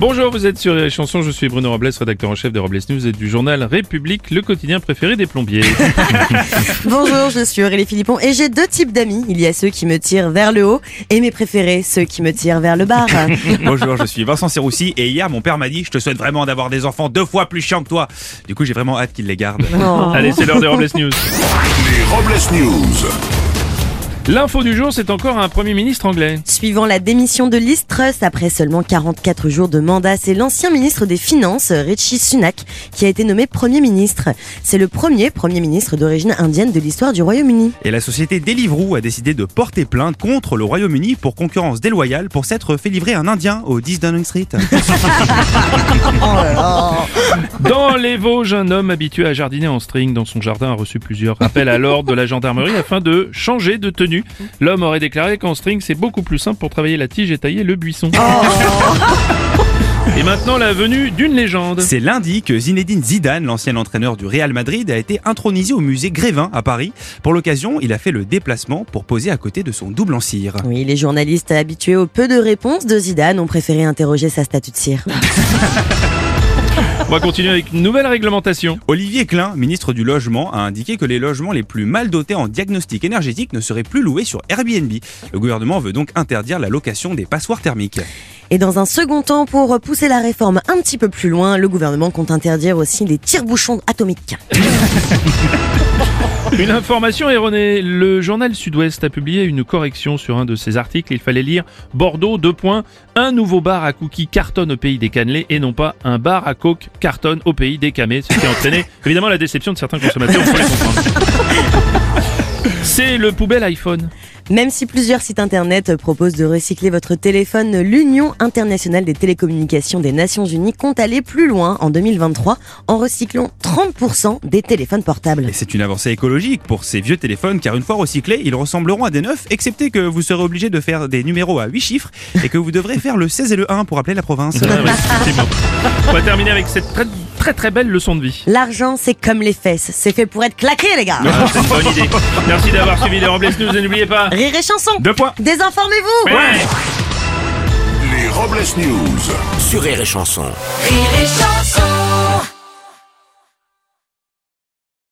Bonjour, vous êtes sur les chansons, je suis Bruno Robles, rédacteur en chef des Robles News et du journal République, le quotidien préféré des plombiers. Bonjour, je suis Aurélie Philippon et j'ai deux types d'amis. Il y a ceux qui me tirent vers le haut et mes préférés, ceux qui me tirent vers le bas. Bonjour, je suis Vincent Serroussi et hier mon père m'a dit je te souhaite vraiment d'avoir des enfants deux fois plus chiants que toi. Du coup j'ai vraiment hâte qu'il les garde. Oh. Allez, c'est l'heure des Robles News. Les Robles News. L'info du jour, c'est encore un Premier ministre anglais. Suivant la démission de Liz Truss après seulement 44 jours de mandat, c'est l'ancien ministre des Finances, Richie Sunak, qui a été nommé Premier ministre. C'est le premier Premier ministre d'origine indienne de l'histoire du Royaume-Uni. Et la société Deliveroo a décidé de porter plainte contre le Royaume-Uni pour concurrence déloyale pour s'être fait livrer un Indien au 10 Downing Street. Dans les Vosges, un homme habitué à jardiner en string dans son jardin a reçu plusieurs rappels à l'ordre de la gendarmerie afin de changer de tenue. L'homme aurait déclaré qu'en string, c'est beaucoup plus simple pour travailler la tige et tailler le buisson. Et maintenant, la venue d'une légende. C'est lundi que Zinedine Zidane, l'ancien entraîneur du Real Madrid, a été intronisé au musée Grévin à Paris. Pour l'occasion, il a fait le déplacement pour poser à côté de son double en cire. Oui, les journalistes habitués au peu de réponses de Zidane ont préféré interroger sa statue de cire. On va continuer avec une nouvelle réglementation. Olivier Klein, ministre du Logement, a indiqué que les logements les plus mal dotés en diagnostic énergétique ne seraient plus loués sur Airbnb. Le gouvernement veut donc interdire la location des passoires thermiques. Et dans un second temps, pour pousser la réforme un petit peu plus loin, le gouvernement compte interdire aussi les tire-bouchons atomiques. Une information erronée. Le journal Sud-Ouest a publié une correction sur un de ses articles. Il fallait lire Bordeaux, deux points, un nouveau bar à cookies cartonne au pays des cannelés et non pas un bar à coke cartonne au pays des camés. Ce qui a entraîné évidemment la déception de certains consommateurs. C'est le poubelle iPhone. Même si plusieurs sites internet proposent de recycler votre téléphone, l'Union internationale des télécommunications des Nations Unies compte aller plus loin en 2023 en recyclant 30% des téléphones portables. Et c'est une avancée écologique pour ces vieux téléphones car une fois recyclés, ils ressembleront à des neufs, excepté que vous serez obligé de faire des numéros à 8 chiffres et que vous devrez faire le 16 et le 1 pour appeler la province. Ah. On va terminer avec cette très très très belle leçon de vie. L'argent, c'est comme les fesses, c'est fait pour être claqué, les gars. Ah, c'est une bonne idée. Merci d'avoir suivi les Robles News et n'oubliez pas. Rire et chanson. Deux points. Désinformez-vous. Ouais. Les Robles News. Sur Rire et Chanson. Rire et chanson